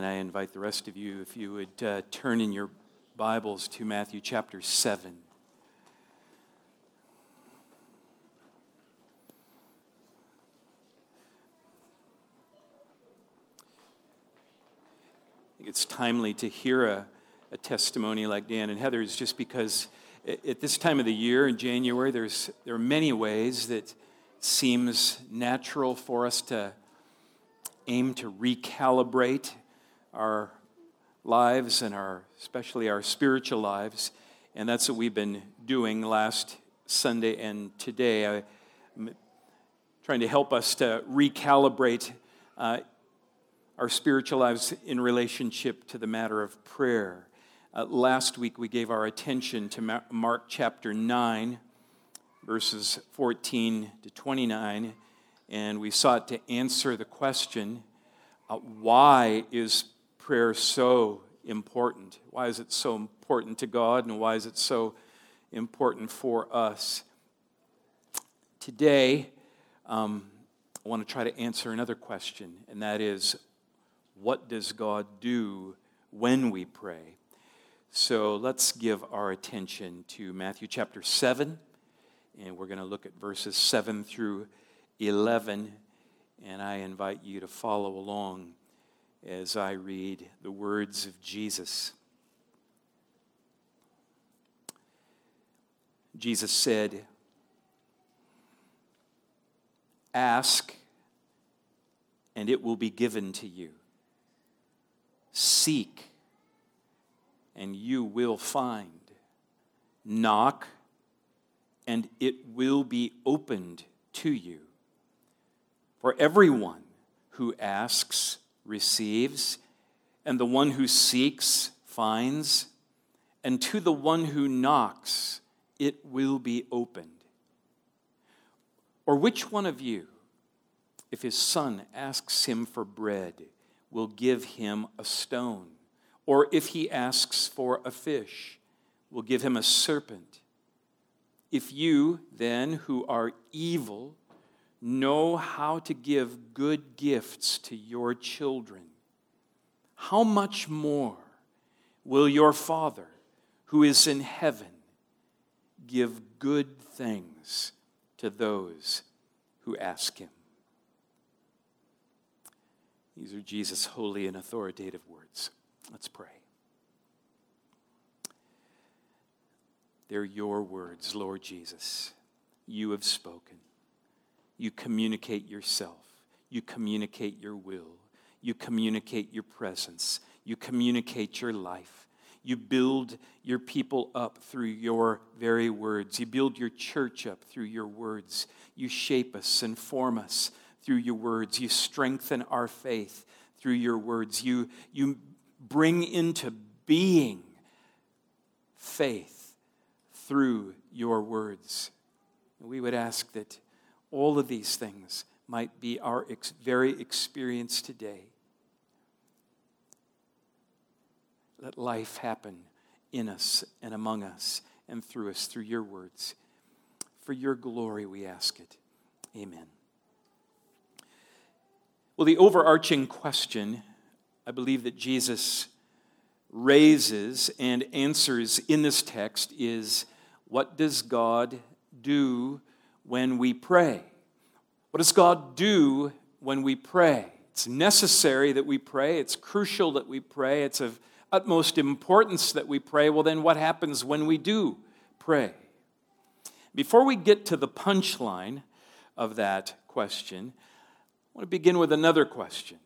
And I invite the rest of you, if you would uh, turn in your Bibles to Matthew chapter 7. It's timely to hear a, a testimony like Dan and Heather's just because at this time of the year in January, there's, there are many ways that seems natural for us to aim to recalibrate our lives and our especially our spiritual lives and that's what we've been doing last sunday and today. I'm trying to help us to recalibrate uh, our spiritual lives in relationship to the matter of prayer. Uh, last week we gave our attention to mark chapter 9 verses 14 to 29 and we sought to answer the question uh, why is prayer so important? Why is it so important to God, and why is it so important for us? Today, um, I want to try to answer another question, and that is what does God do when we pray? So let's give our attention to Matthew chapter 7, and we're going to look at verses 7 through 11 and I invite you to follow along as I read the words of Jesus. Jesus said, Ask, and it will be given to you. Seek, and you will find. Knock, and it will be opened to you. For everyone who asks receives, and the one who seeks finds, and to the one who knocks it will be opened. Or which one of you, if his son asks him for bread, will give him a stone? Or if he asks for a fish, will give him a serpent? If you, then, who are evil, know how to give good gifts to your children, how much more will your Father who is in heaven give good things to those who ask him? These are Jesus' holy and authoritative words. Let's pray. They're your words, Lord Jesus. You have spoken you communicate yourself, you communicate your will, you communicate your presence, you communicate your life. You build your people up through your very words. You build your church up through your words. You shape us and form us through your words. You strengthen our faith through your words. You, you bring into being faith through your words. We would ask that all of these things might be our ex- very experience today. Let life happen in us and among us and through us through your words. For your glory, we ask it. Amen. Well, the overarching question I believe that Jesus raises and answers in this text is what does God do when we pray. What does God do when we pray? It's necessary that we pray, it's crucial that we pray, it's of utmost importance that we pray. Well, then what happens when we do pray? Before we get to the punchline of that question, I want to begin with another question.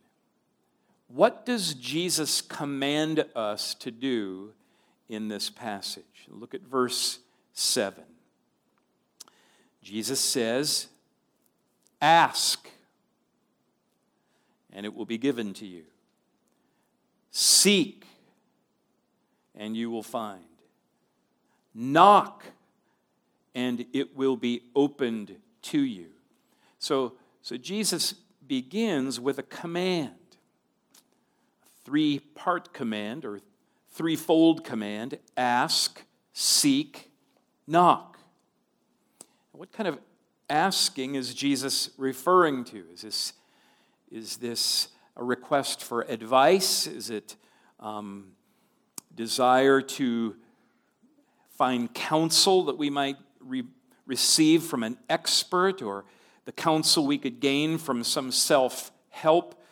What does Jesus command us to do in this passage? Look at verse 7. Jesus says, Ask, and it will be given to you. Seek, and you will find. Knock, and it will be opened to you. So, so Jesus begins with a command, a three part command or threefold command ask, seek, knock. What kind of asking is Jesus referring to? Is this, is this a request for advice? Is it um, desire to find counsel that we might re- receive from an expert or the counsel we could gain from some self help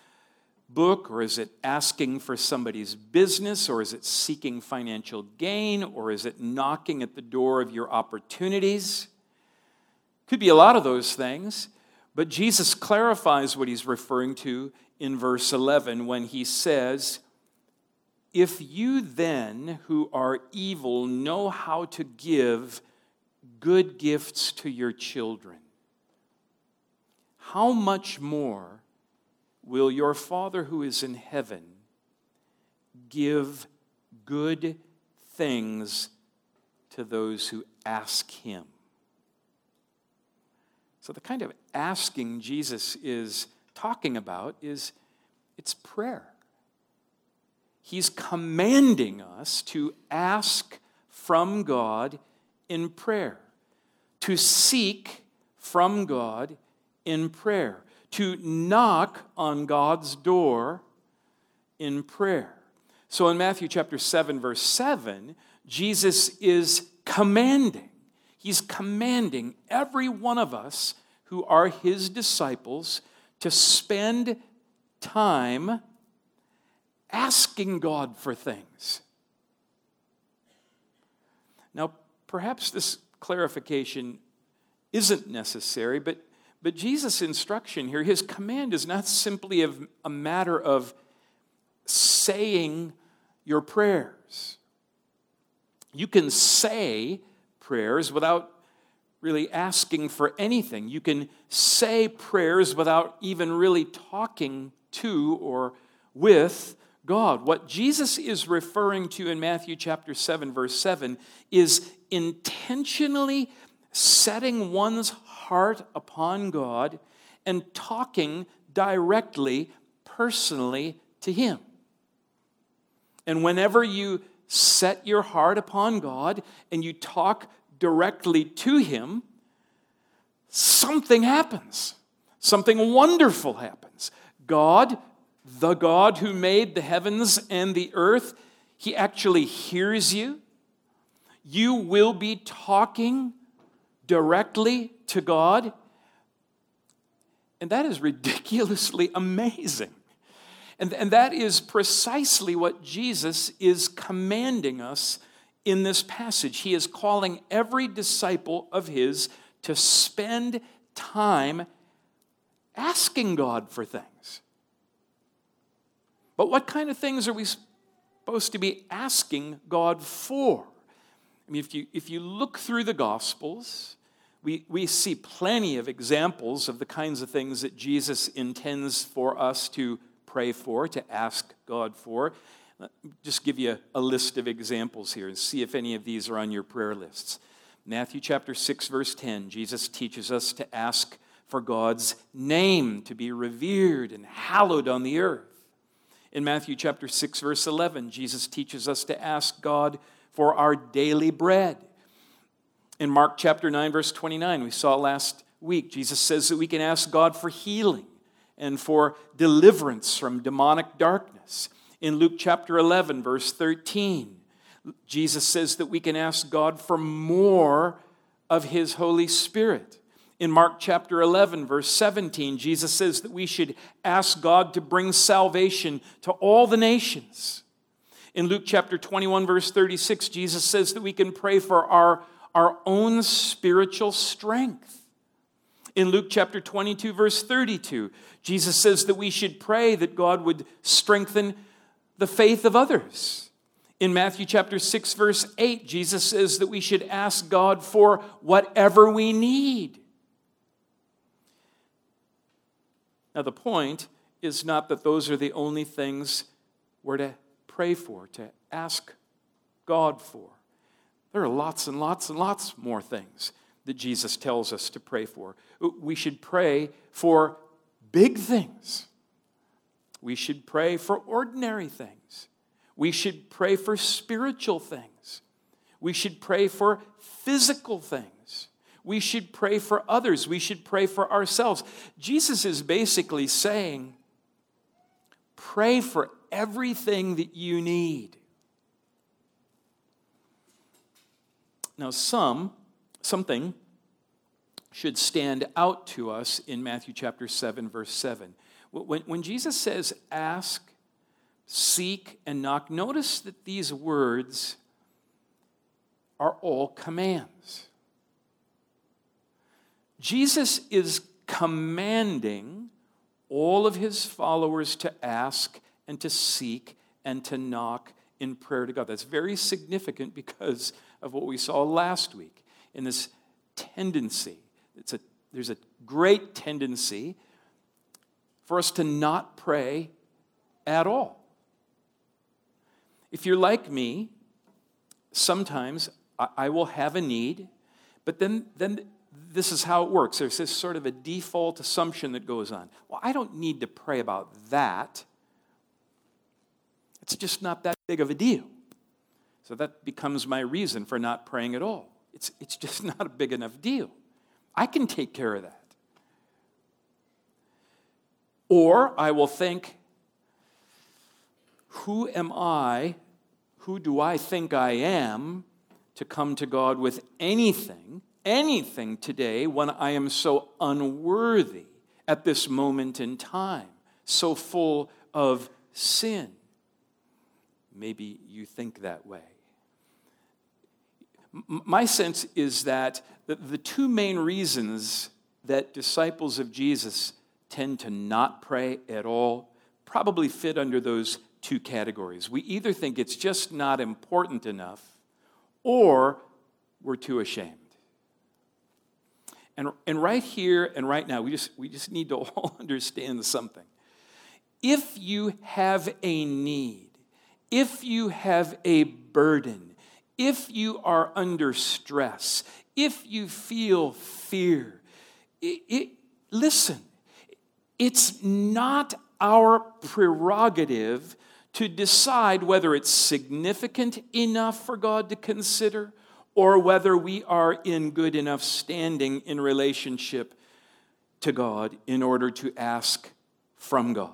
book? Or is it asking for somebody's business? Or is it seeking financial gain? Or is it knocking at the door of your opportunities? Could be a lot of those things. But Jesus clarifies what he's referring to in verse 11 when he says, If you then, who are evil, know how to give good gifts to your children, how much more will your Father who is in heaven give good things to those who ask him? So, the kind of asking Jesus is talking about is it's prayer. He's commanding us to ask from God in prayer, to seek from God in prayer, to knock on God's door in prayer. So in Matthew chapter 7, verse 7, Jesus is commanding He's commanding every one of us who are his disciples to spend time asking God for things. Now, perhaps this clarification isn't necessary, but, but Jesus' instruction here, his command is not simply a matter of saying your prayers. You can say prayers without really asking for anything. You can say prayers without even really talking to or with God. What Jesus is referring to in Matthew chapter 7, verse 7, is intentionally setting one's heart upon God and talking directly, personally to Him. And whenever you set your heart upon God and you talk directly to Him, something happens. Something wonderful happens. God, the God who made the heavens and the earth, He actually hears you. You will be talking directly to God. And that is ridiculously amazing. And, and that is precisely what Jesus is commanding us in this passage. He is calling every disciple of his to spend time asking God for things. But what kind of things are we supposed to be asking God for? I mean, if you, if you look through the Gospels, we, we see plenty of examples of the kinds of things that Jesus intends for us to pray for, to ask God for. Just give you a, list of examples here and see if any of these are on your prayer lists. Matthew chapter 6, verse 10, Jesus teaches us to ask for God's name to be revered and hallowed on the earth. In Matthew chapter 6, verse 11, Jesus teaches us to ask God for our daily bread. In Mark chapter 9, verse 29, we saw last week, Jesus says that we can ask God for healing and for deliverance from demonic darkness. In Luke chapter 11, verse 13, Jesus says that we can ask God for more of His Holy Spirit. In Mark chapter 11, verse 17, Jesus says that we should ask God to bring salvation to all the nations. In Luke chapter 21, verse 36, Jesus says that we can pray for our, our own spiritual strength. In Luke chapter 22, verse 32, Jesus says that we should pray that God would strengthen the faith of others. In Matthew chapter 6, verse 8, Jesus says that we should ask God for whatever we need. Now, the point is not that those are the only things we're to pray for, to ask God for. There are lots and lots and lots more things that Jesus tells us to pray for. We should pray for big things. We should pray for ordinary things. We should pray for spiritual things. We should pray for physical things. We should pray for others. We should pray for ourselves. Jesus is basically saying, Pray for everything that you need. Now, some, something should stand out to us in Matthew chapter 7, verse 7. When, when Jesus says, ask, seek, and knock, notice that these words are all commands. Jesus is commanding all of his followers to ask and to seek and to knock in prayer to God. That's very significant because of what we saw last week in this tendency. It's a, there's a great tendency for us to not pray at all. If you're like me, sometimes I, will have a need, but then, then this is how it works. There's this sort of a default assumption that goes on. Well, I don't need to pray about that. It's just not that big of a deal. So that becomes my reason for not praying at all. It's, it's just not a big enough deal. I can take care of that. Or I will think, who am I? Who do I think I am to come to God with anything anything today when I am so unworthy at this moment in time, so full of sin. Maybe you think that way. My sense is that the two main reasons that disciples of Jesus tend to not pray at all probably fit under those two categories. We either think it's just not important enough or we're too ashamed. And, and right here and right now, we just, we just need to all understand something. If you have a need, if you have a burden, if you are under stress, if you feel fear, it, it, listen, it's not our prerogative to decide whether it's significant enough for God to consider or whether we are in good enough standing in relationship to God in order to ask from God.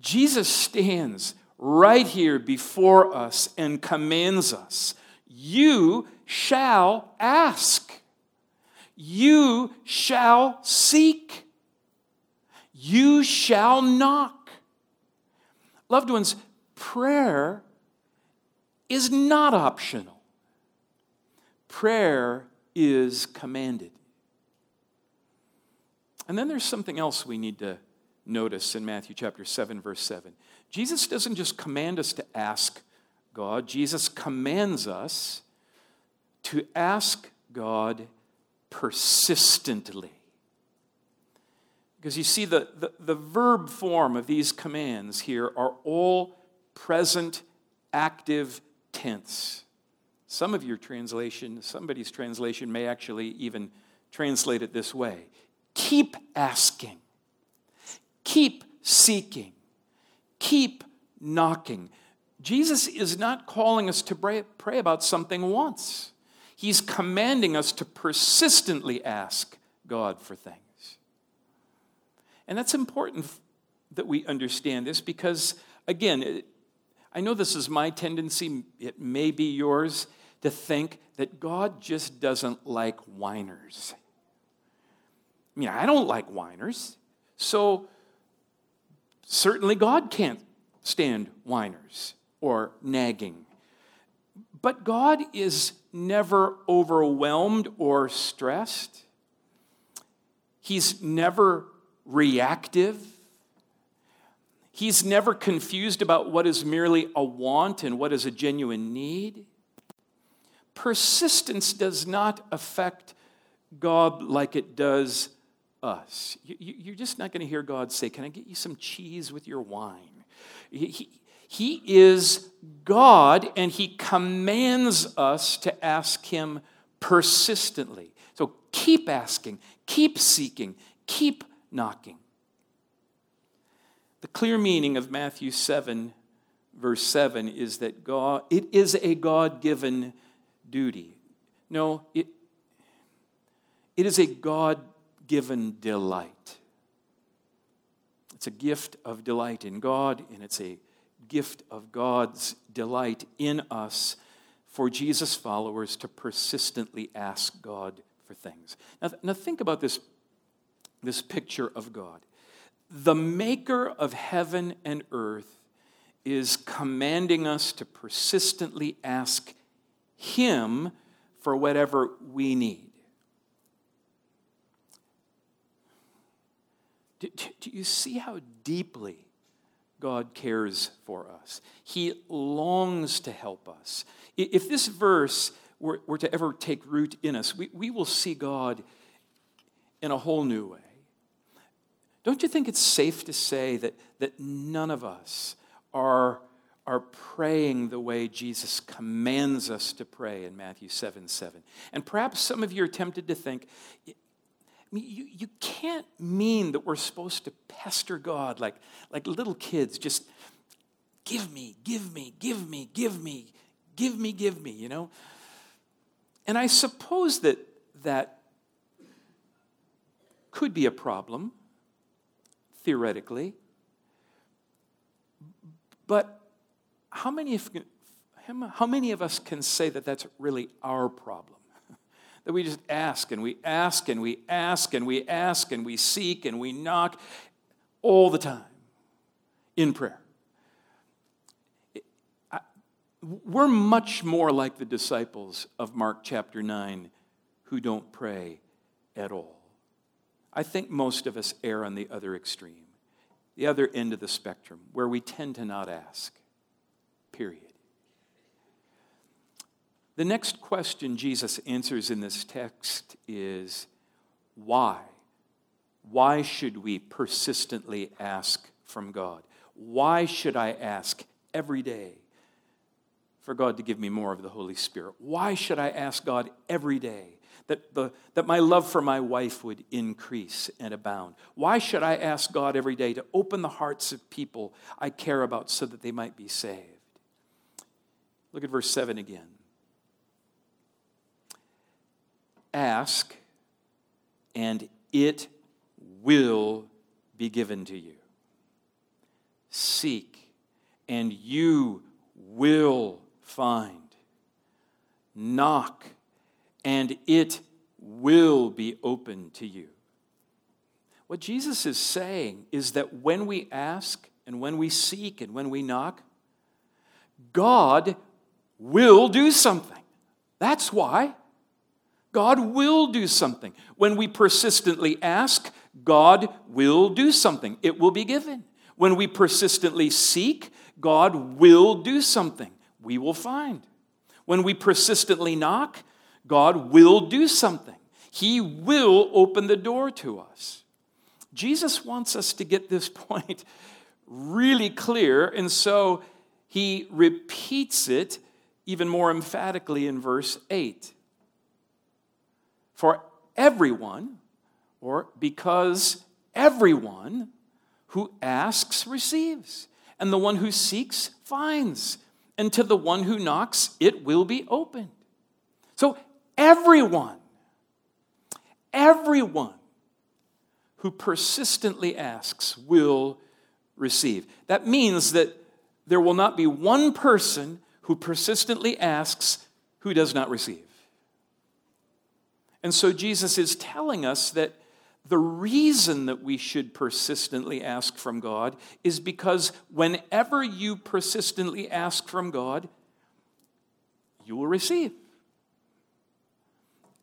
Jesus stands right here before us and commands us You shall ask, you shall seek, you shall knock. Loved ones, prayer is not optional prayer is commanded. And then there's something else we need to notice in Matthew chapter 7, verse 7. Jesus doesn't just command us to ask God, Jesus commands us to ask God persistently. Because you see, the, the, the, verb form of these commands here are all present active tense. Some of your translation, somebody's translation may actually even translate it this way keep asking, keep seeking, keep knocking. Jesus is not calling us to pray, pray about something once. He's commanding us to persistently ask God for things. And that's important that we understand this because, again, I know this is my tendency, it may be yours to think that God just doesn't like whiners. I mean, I don't like whiners, so certainly God can't stand whiners or nagging. But God is never overwhelmed or stressed. He's never reactive. He's never confused about what is merely a want and what is a genuine need persistence does not affect God like it does us. You're just not going to hear God say, Can I get you some cheese with your wine? He, he is God, and He commands us to ask Him persistently. So keep asking, keep seeking, keep knocking. The clear meaning of Matthew 7, verse 7, is that God, it is a God given duty. No, it, it is a God given delight. It's a gift of delight in God, and it's a gift of God's delight in us for Jesus' followers to persistently ask God for things. Now, now think about this, this picture of God. The maker of heaven and earth is commanding us to persistently ask Him for whatever we need. Do, do, you see how deeply God cares for us? He longs to help us. If this verse were, were to ever take root in us, we, we will see God in a whole new way. Don't you think it's safe to say that, that none of us are, are praying the way Jesus commands us to pray in Matthew 7 7? And perhaps some of you are tempted to think, you, you can't mean that we're supposed to pester God like, like little kids, just give me, give me, give me, give me, give me, give me, you know? And I suppose that that could be a problem, theoretically. But how many, of, how many of us can say that that's really our problem? that we just ask and we ask and we ask and we ask and we seek and we knock all the time in prayer. We're much more like the disciples of Mark chapter 9 who don't pray at all. I think most of us err on the other extreme, the other end of the spectrum, where we tend to not ask, period. The next question Jesus answers in this text is why? Why should we persistently ask from God? Why should I ask every day for God to give me more of the Holy Spirit? Why should I ask God every day that, the, that my love for my wife would increase and abound? Why should I ask God every day to open the hearts of people I care about so that they might be saved? Look at verse 7 again. Ask, and it will be given to you. Seek, and you will find. Knock, and it will be open to you. What Jesus is saying is that when we ask, and when we seek, and when we knock, God will do something. That's why. God will do something. When we persistently ask, God will do something. It will be given. When we persistently seek, God will do something. We will find. When we persistently knock, God will do something. He will open the door to us. Jesus wants us to get this point really clear, and so he repeats it even more emphatically in verse 8. For everyone, or because everyone who asks receives, and the one who seeks finds, and to the one who knocks it will be opened. So, everyone, everyone who persistently asks will receive. That means that there will not be one person who persistently asks who does not receive. And so Jesus is telling us that the reason that we should persistently ask from God is because whenever you persistently ask from God, you will receive.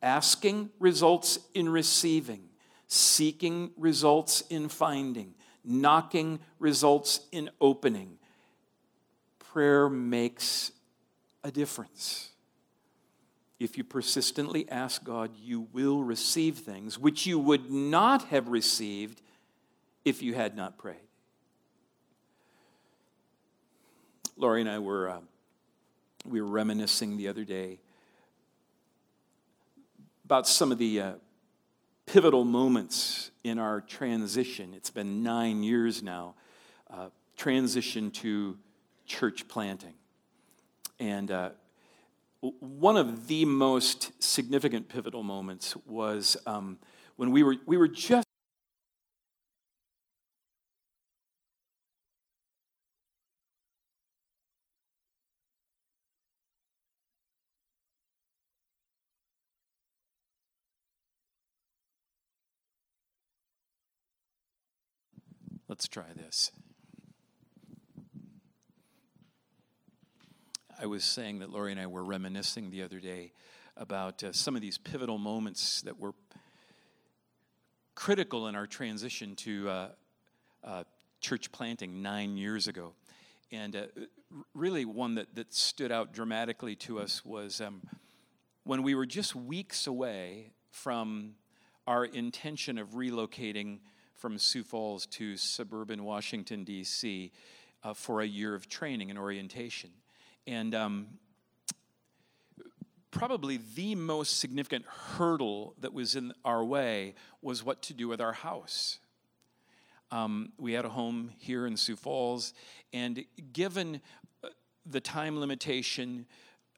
Asking results in receiving, seeking results in finding, knocking results in opening. Prayer makes a difference if you persistently ask God, you will receive things which you would not have received if you had not prayed. Laurie and I were, uh, we were reminiscing the other day about some of the uh, pivotal moments in our transition. It's been nine years now, uh, transition to church planting. And uh, one of the most significant pivotal moments was um, when we were, we were just Let's try this. I was saying that Lori and I were reminiscing the other day about uh, some of these pivotal moments that were critical in our transition to uh, uh, church planting nine years ago. And uh, really, one that, that stood out dramatically to us was um, when we were just weeks away from our intention of relocating from Sioux Falls to suburban Washington, D.C. Uh, for a year of training and orientation. And um, probably the most significant hurdle that was in our way was what to do with our house. Um, we had a home here in Sioux Falls, and given uh, the time limitation,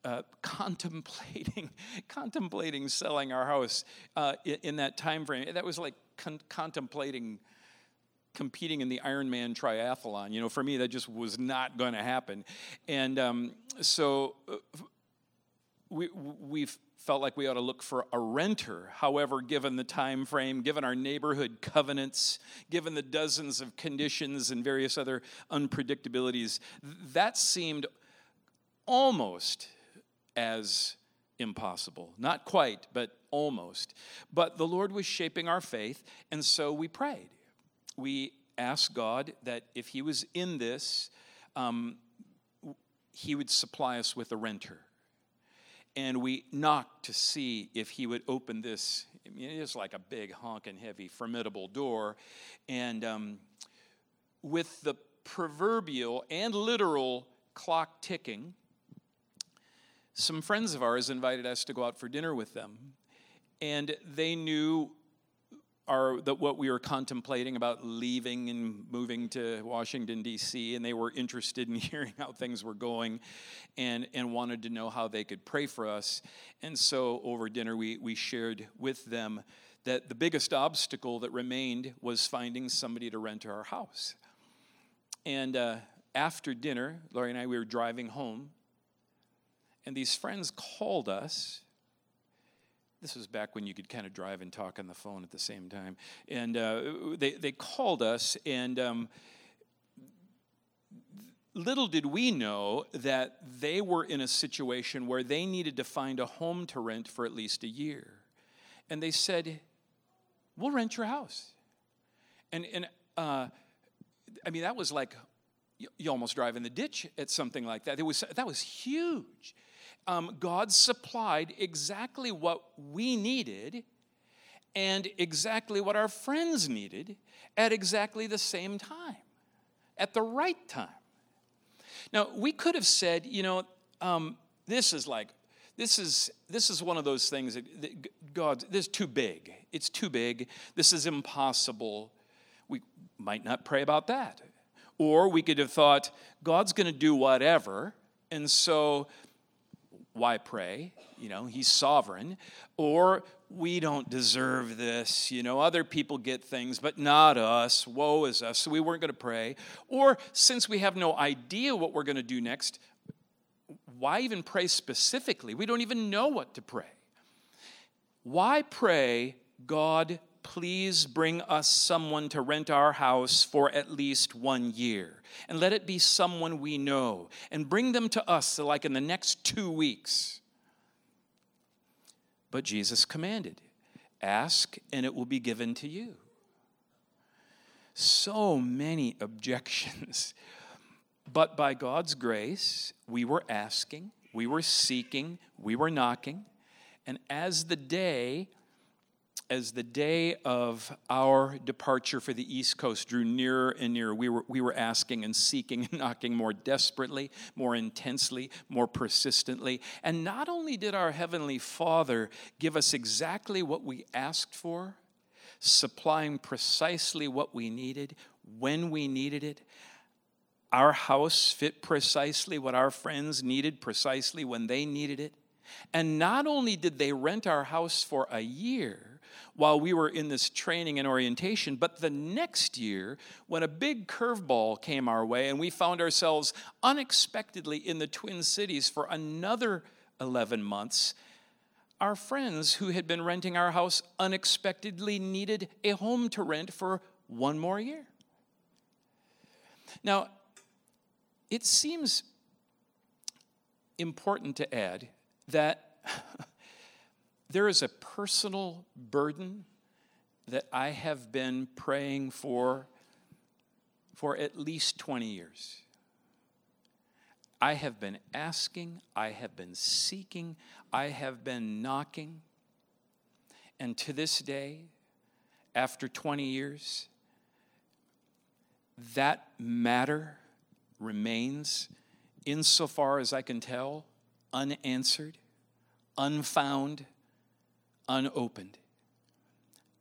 uh, contemplating contemplating selling our house uh, in, in, that time frame, that was like con- contemplating competing in the Ironman triathlon. You know, for me, that just was not going to happen. And um, so uh, we, we felt like we ought to look for a renter. However, given the time frame, given our neighborhood covenants, given the dozens of conditions and various other unpredictabilities, that seemed almost as impossible. Not quite, but almost. But the Lord was shaping our faith, and so we prayed we asked God that if He was in this, um, He would supply us with a renter. And we knocked to see if He would open this. I mean, it is like a big, honking, heavy, formidable door. And um, with the proverbial and literal clock ticking, some friends of ours invited us to go out for dinner with them. And they knew our, that what we were contemplating about leaving and moving to Washington, D.C., and they were interested in hearing how things were going and, and wanted to know how they could pray for us. And so over dinner, we, we shared with them that the biggest obstacle that remained was finding somebody to rent our house. And uh, after dinner, Lori and I, we were driving home, and these friends called us this was back when you could kind of drive and talk on the phone at the same time. And uh, they, they called us, and um, little did we know that they were in a situation where they needed to find a home to rent for at least a year. And they said, We'll rent your house. And, and uh, I mean, that was like you, almost drive in the ditch at something like that. It was, that was huge um, God supplied exactly what we needed and exactly what our friends needed at exactly the same time, at the right time. Now, we could have said, you know, um, this is like, this is, this is one of those things that, that God, this is too big. It's too big. This is impossible. We might not pray about that. Or we could have thought, God's going to do whatever. And so why pray? You know, he's sovereign. Or we don't deserve this. You know, other people get things, but not us. Woe is us. So we weren't going to pray. Or since we have no idea what we're going to do next, why even pray specifically? We don't even know what to pray. Why pray, God, please bring us someone to rent our house for at least one year. And let it be someone we know. And bring them to us, like in the next two weeks. But Jesus commanded ask, and it will be given to you. So many objections. But by God's grace, we were asking, we were seeking, we were knocking. And as the day as the day of our departure for the East Coast drew nearer and nearer, we were, we were asking and seeking and knocking more desperately, more intensely, more persistently. And not only did our Heavenly Father give us exactly what we asked for, supplying precisely what we needed, when we needed it, our house fit precisely what our friends needed precisely when they needed it. And not only did they rent our house for a year, while we were in this training and orientation. But the next year, when a big curveball came our way and we found ourselves unexpectedly in the Twin Cities for another 11 months, our friends who had been renting our house unexpectedly needed a home to rent for one more year. Now, it seems important to add that there is a personal burden that I have been praying for for at least 20 years. I have been asking, I have been seeking, I have been knocking. And to this day, after 20 years, that matter remains, insofar as I can tell, unanswered, unfound, unopened.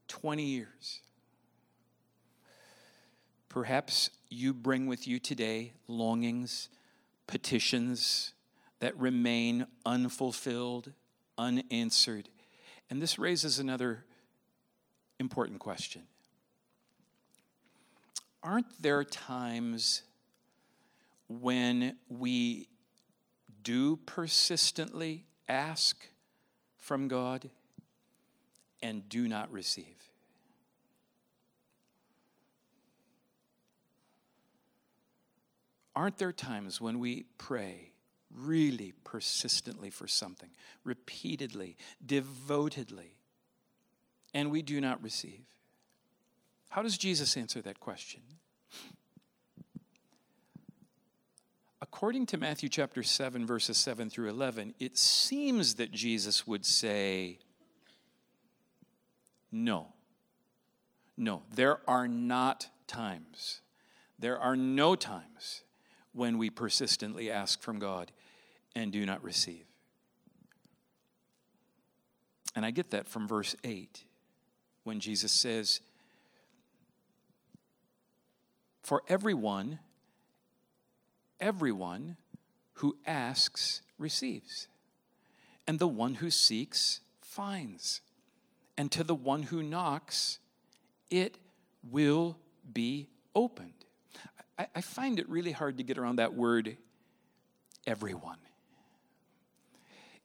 20 years. Perhaps you bring with you today longings, petitions that remain unfulfilled, unanswered. And this raises another important question. Aren't there times when we do persistently ask from God and do not receive? Aren't there times when we pray really persistently for something, repeatedly, devotedly, and we do not receive? How does Jesus answer that question? According to Matthew chapter 7, verses 7 through 11, it seems that Jesus would say, No. No, there are not times. There are no times when we persistently ask from God and do not receive. And I get that from verse 8 when Jesus says, For everyone, everyone who asks receives, and the one who seeks finds, and to the one who knocks, it will be opened. I, I find it really hard to get around that word, everyone.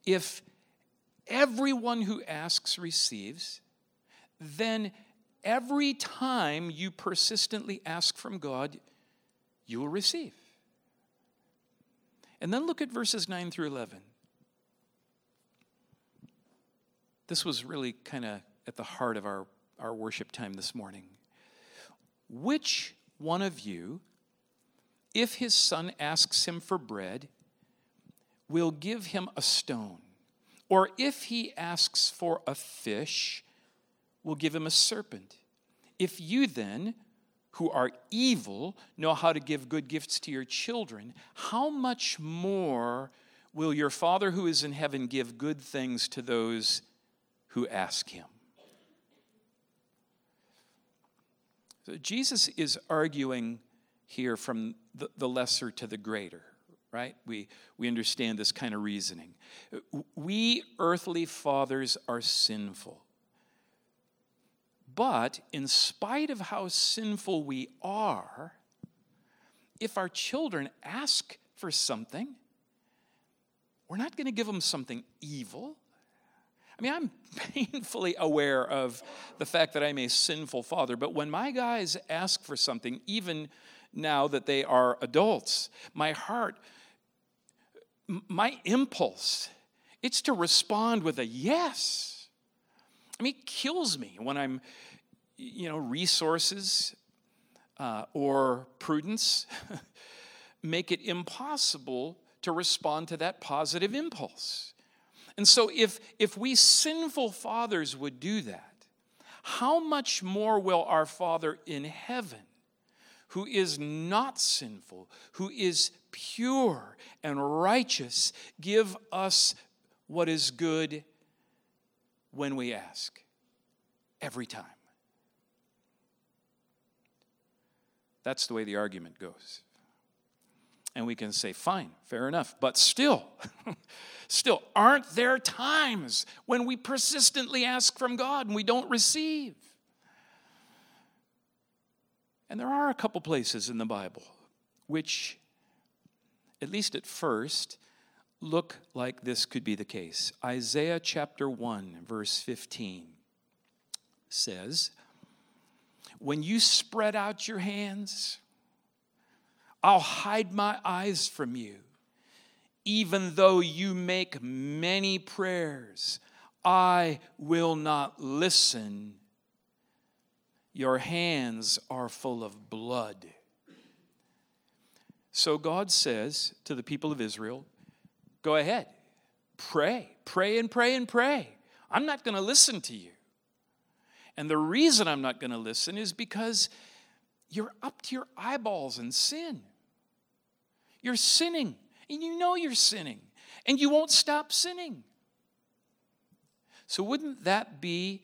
If everyone who asks receives, then every time you persistently ask from God, you will receive. And then look at verses 9 through 11. This was really kind of at the heart of our, our worship time this morning. Which one of you, if his son asks him for bread, will give him a stone. Or if he asks for a fish, will give him a serpent. If you then, who are evil, know how to give good gifts to your children, how much more will your Father who is in heaven give good things to those who ask him? So Jesus is arguing here from the, the lesser to the greater, right? We, we understand this kind of reasoning. We earthly fathers are sinful. But in spite of how sinful we are, if our children ask for something, we're not going to give them something evil. I mean, I'm painfully aware of the fact that I'm a sinful father, but when my guys ask for something, even now that they are adults. My heart, my impulse, it's to respond with a yes. I mean, it kills me when I'm, you know, resources uh, or prudence make it impossible to respond to that positive impulse. And so, if, if we sinful fathers would do that, how much more will our Father in heaven who is not sinful, who is pure and righteous, give us what is good when we ask. Every time. That's the way the argument goes. And we can say, fine, fair enough. But still, still, aren't there times when we persistently ask from God and we don't receive? And there are a couple places in the Bible which, at least at first, look like this could be the case. Isaiah chapter 1, verse 15 says, When you spread out your hands, I'll hide my eyes from you. Even though you make many prayers, I will not listen. Your hands are full of blood. So God says to the people of Israel, Go ahead, pray, pray and pray and pray. I'm not going to listen to you. And the reason I'm not going to listen is because you're up to your eyeballs in sin. You're sinning, and you know you're sinning, and you won't stop sinning. So, wouldn't that be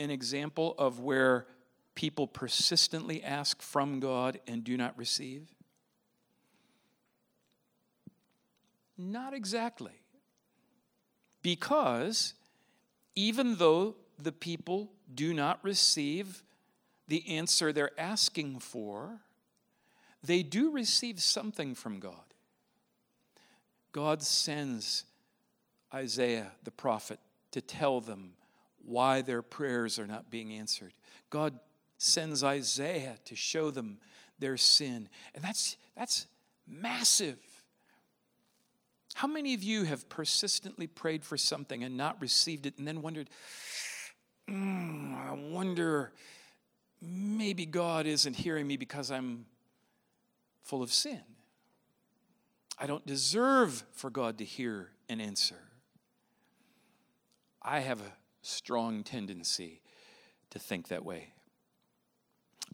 an example of where people persistently ask from God and do not receive? Not exactly. Because even though the people do not receive the answer they're asking for, they do receive something from God. God sends Isaiah the prophet to tell them why their prayers are not being answered. God sends Isaiah to show them their sin. And that's, that's massive. How many of you have persistently prayed for something and not received it and then wondered, mm, I wonder, maybe God isn't hearing me because I'm full of sin? I don't deserve for God to hear an answer. I have a strong tendency to think that way.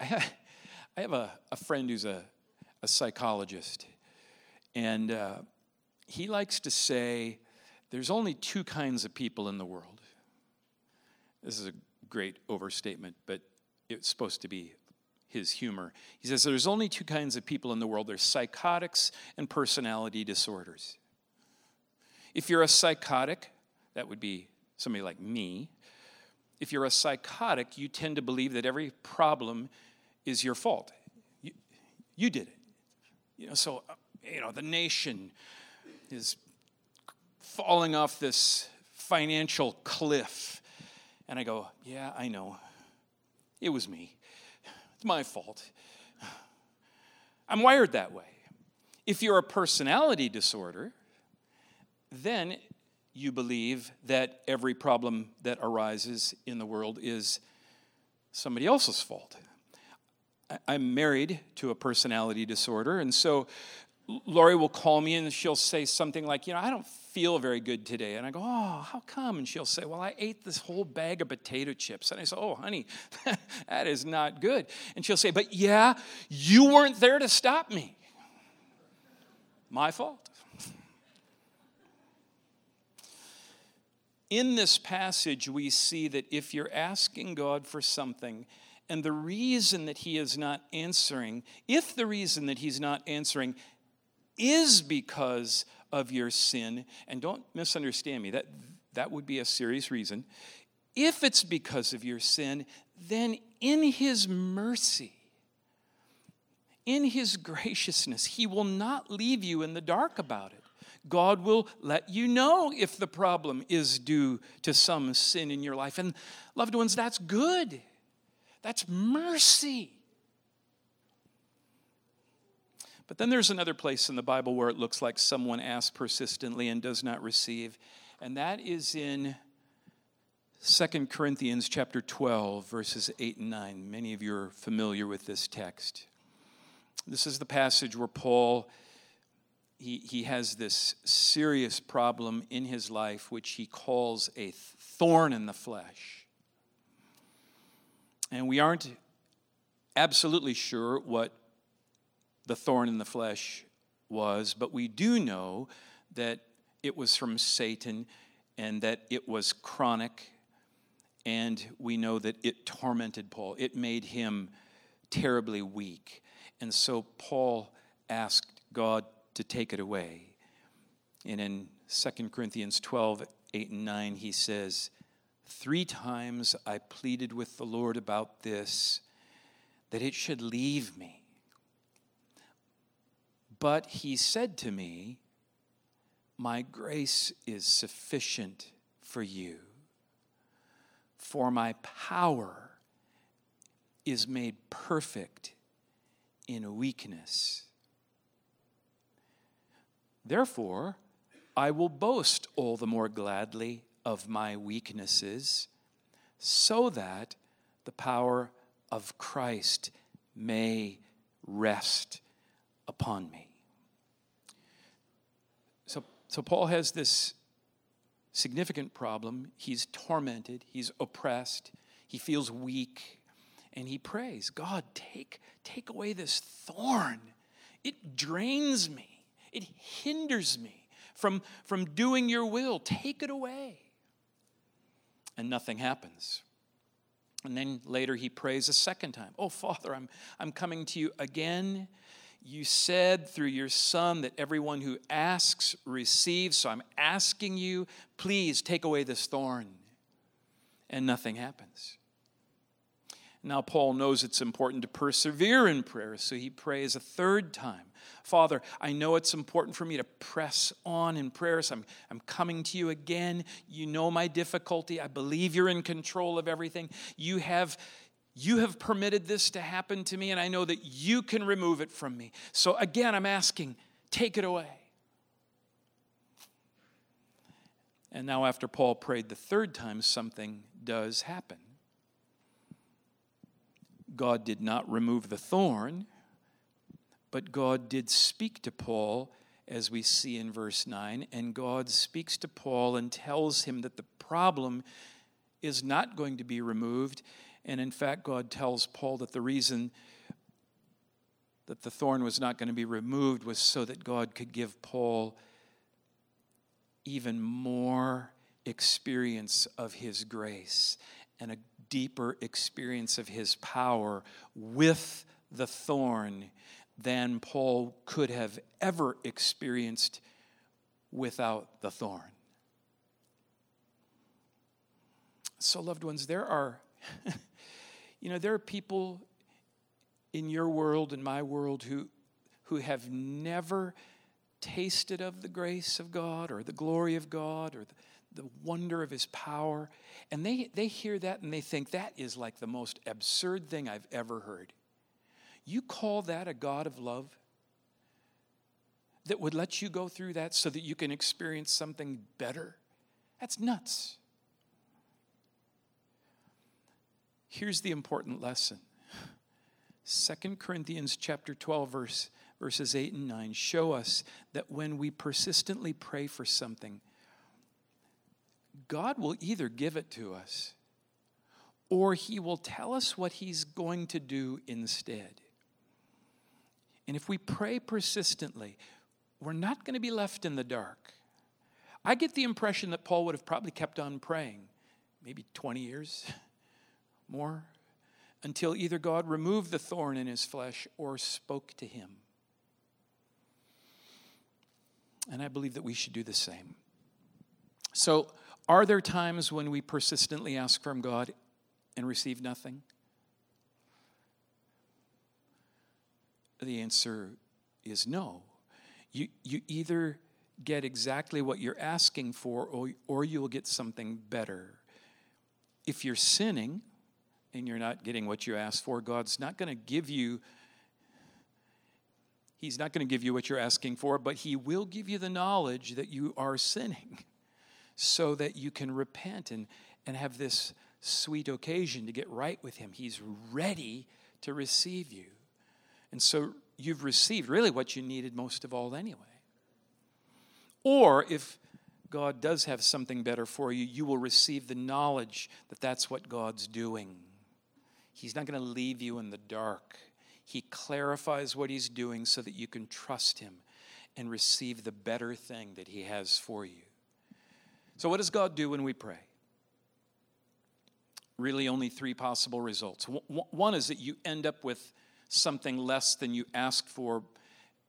I have, I have a, a friend who's a, a psychologist, and uh, he likes to say there's only two kinds of people in the world. This is a great overstatement, but it's supposed to be his humor. He says there's only two kinds of people in the world there's psychotics and personality disorders. If you're a psychotic, that would be somebody like me. If you're a psychotic, you tend to believe that every problem is your fault. You, you did it. You know, so, you know, the nation is falling off this financial cliff. And I go, Yeah, I know. It was me. It's my fault. I'm wired that way. If you're a personality disorder, then you believe that every problem that arises in the world is somebody else's fault. I'm married to a personality disorder, and so Lori will call me and she'll say something like, You know, I don't feel very good today. And I go, Oh, how come? And she'll say, Well, I ate this whole bag of potato chips. And I say, Oh, honey, that is not good. And she'll say, But yeah, you weren't there to stop me. My fault. In this passage, we see that if you're asking God for something, and the reason that He is not answering, if the reason that He's not answering is because of your sin, and don't misunderstand me, that, that would be a serious reason. If it's because of your sin, then in His mercy, in His graciousness, He will not leave you in the dark about it. God will let you know if the problem is due to some sin in your life. And, loved ones, that's good. That's mercy. But then there's another place in the Bible where it looks like someone asks persistently and does not receive, and that is in 2 Corinthians chapter 12 verses 8 and 9. Many of you are familiar with this text. This is the passage where Paul he, he has this serious problem in his life which he calls a thorn in the flesh. And we aren't absolutely sure what the thorn in the flesh was, but we do know that it was from Satan and that it was chronic, and we know that it tormented Paul. It made him terribly weak. And so Paul asked God to take it away. And in 2 Corinthians 12, 8 and 9, he says, Three times I pleaded with the Lord about this, that it should leave me. But he said to me, My grace is sufficient for you, for my power is made perfect in weakness. Therefore, I will boast all the more gladly of my weaknesses, so that the power of Christ may rest upon me. So, Paul has this significant problem. He's tormented, he's oppressed, he feels weak, and he prays, God, take, take away this thorn. It drains me, it hinders me from, from doing your will. Take it away. And nothing happens. And then later he prays a second time Oh, Father, I'm, I'm coming to you again. You said through your Son that everyone who asks receives. So I'm asking you, please take away this thorn. And nothing happens. Now, Paul knows it's important to persevere in prayer, so he prays a third time. Father, I know it's important for me to press on in prayer, so I'm, I'm coming to you again. You know my difficulty. I believe you're in control of everything. You have, you have permitted this to happen to me, and I know that you can remove it from me. So again, I'm asking, take it away. And now, after Paul prayed the third time, something does happen. God did not remove the thorn, but God did speak to Paul, as we see in verse 9. And God speaks to Paul and tells him that the problem is not going to be removed. And in fact, God tells Paul that the reason that the thorn was not going to be removed was so that God could give Paul even more experience of his grace and a deeper experience of his power with the thorn than Paul could have ever experienced without the thorn. So, loved ones, there are, you know, there are people in your world, in my world, who, who have never tasted of the grace of God or the glory of God or the, the wonder of his power. And they, they hear that and they think that is like the most absurd thing I've ever heard. You call that a God of love? That would let you go through that so that you can experience something better? That's nuts. Here's the important lesson. 2 Corinthians chapter 12 verse verses 8 and 9 show us that when we persistently pray for something God will either give it to us or he will tell us what he's going to do instead. And if we pray persistently, we're not going to be left in the dark. I get the impression that Paul would have probably kept on praying, maybe 20 years more, until either God removed the thorn in his flesh or spoke to him. And I believe that we should do the same. So, are there times when we persistently ask from God and receive nothing? The answer is no. You, you either get exactly what you're asking for or, or you'll get something better. If you're sinning and you're not getting what you asked for, God's not going to give you He's not going to give you what you're asking for, but He will give you the knowledge that you are sinning so that you can repent and, and have this sweet occasion to get right with Him. He's ready to receive you. And so you've received really what you needed most of all anyway. Or if God does have something better for you, you will receive the knowledge that that's what God's doing. He's not going to leave you in the dark. He clarifies what He's doing so that you can trust Him and receive the better thing that He has for you. So, what does God do when we pray? Really, only three possible results. One is that you end up with something less than you asked for.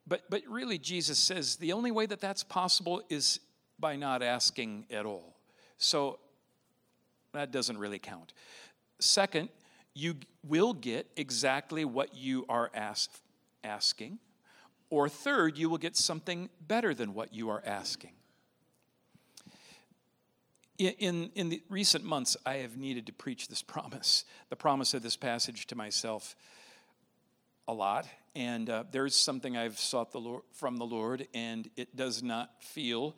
But, but really, Jesus says the only way that that's possible is by not asking at all. So that doesn't really count. Second, you will get exactly what you are ask, asking. Or third, you will get something better than what you are asking. In, in the recent months, I have needed to preach this promise, the promise of this passage to myself a lot, and uh, there's something I've sought the Lord, from the Lord, and it does not feel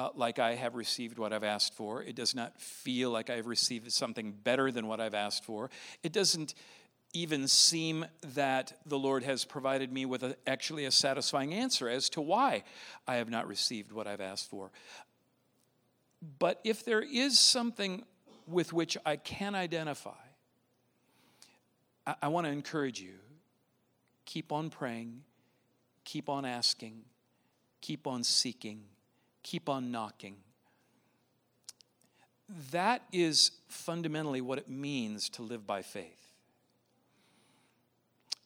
uh, like I have received what I've asked for. It does not feel like I've received something better than what I've asked for. It doesn't even seem that the Lord has provided me with a, actually a satisfying answer as to why I have not received what I've asked for. But if there is something with which I can identify, I, I want to encourage you keep on praying, keep on asking, keep on seeking, keep on knocking. That is fundamentally what it means to live by faith.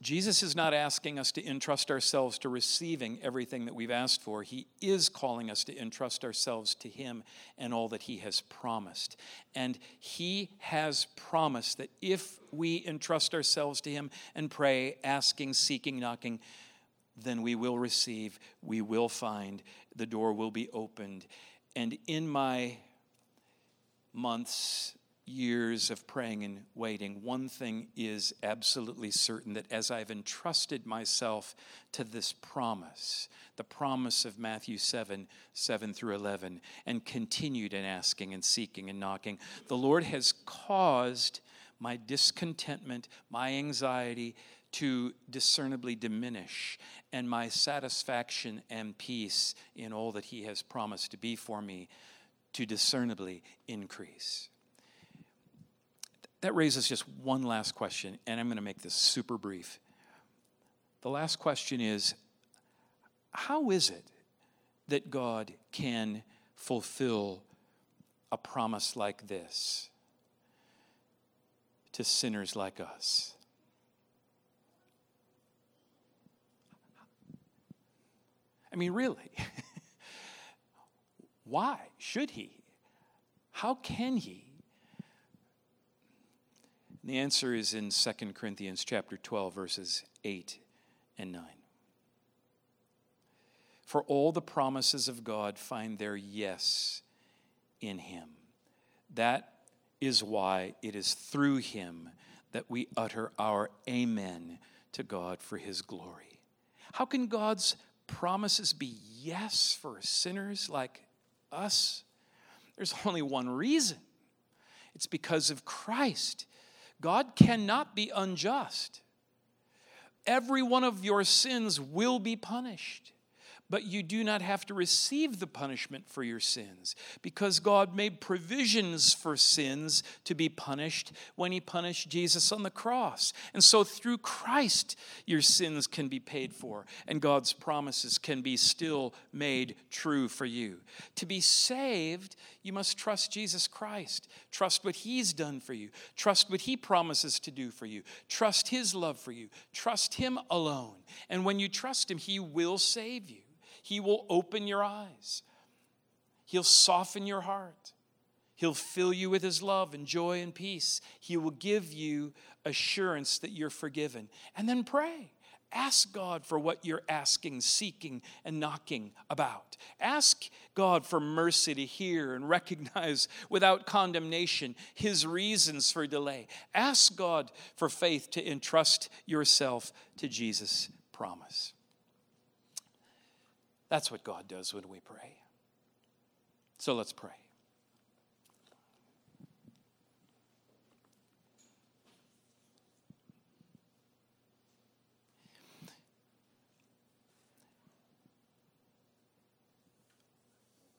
Jesus is not asking us to entrust ourselves to receiving everything that we've asked for. He is calling us to entrust ourselves to Him and all that He has promised. And He has promised that if we entrust ourselves to Him and pray, asking, seeking, knocking, then we will receive, we will find, the door will be opened. And in my months years of praying and waiting, one thing is absolutely certain that as I've entrusted myself to this promise, the promise of Matthew 7 7 through 11, and continued in asking and seeking and knocking, the Lord has caused my discontentment, my anxiety to discernibly diminish, and my satisfaction and peace in all that He has promised to be for me to discernibly increase. That raises just one last question, and I'm going to make this super brief. The last question is How is it that God can fulfill a promise like this to sinners like us? I mean, really. Why should he? How can he? And the answer is in 2 Corinthians chapter 12 verses 8 and 9. For all the promises of God find their yes in him. That is why it is through him that we utter our amen to God for his glory. How can God's promises be yes for sinners like us? There's only one reason. It's because of Christ. God cannot be unjust. Every one of your sins will be punished but you do not have to receive the punishment for your sins because God made provisions for sins to be punished when He punished Jesus on the cross. And so through Christ, your sins can be paid for and God's promises can be still made true for you. To be saved, you must trust Jesus Christ, trust what He's done for you, trust what He promises to do for you, trust His love for you, trust Him alone. And when you trust Him, He will save you. He will open your eyes. He'll soften your heart. He'll fill you with His love and joy and peace. He will give you assurance that you're forgiven. And then pray. Ask God for what you're asking, seeking, and knocking about. Ask God for mercy to hear and recognize without condemnation His reasons for delay. Ask God for faith to entrust yourself to Jesus' promise. That's what God does when we pray. So let's pray.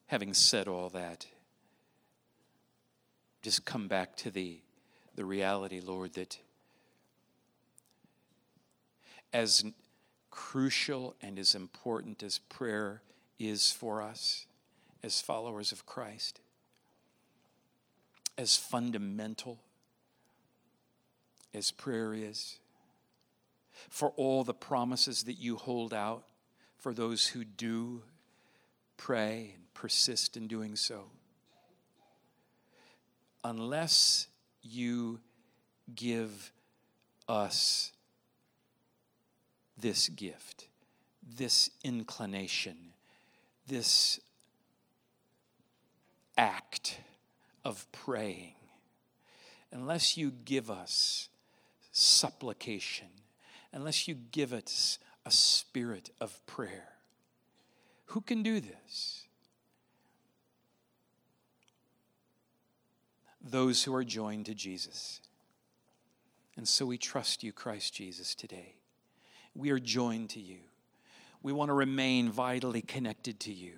Having said all that, just come back to the, the reality, Lord, that as crucial and as important as prayer is for us as followers of Christ, as fundamental as prayer is, for all the promises that you hold out for those who do pray and persist in doing so. Unless you give us this gift, this inclination, this act of praying, unless you give us supplication, unless you give us a spirit of prayer. Who can do this? Those who are joined to Jesus. And so we trust you, Christ Jesus, today. We are joined to you. We want to remain vitally connected to you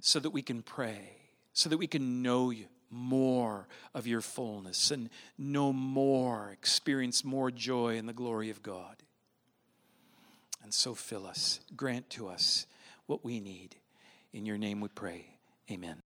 so that we can pray, so that we can know you more of your fullness and know more, experience more joy in the glory of God. And so fill us, grant to us what we need. In your name we pray. Amen.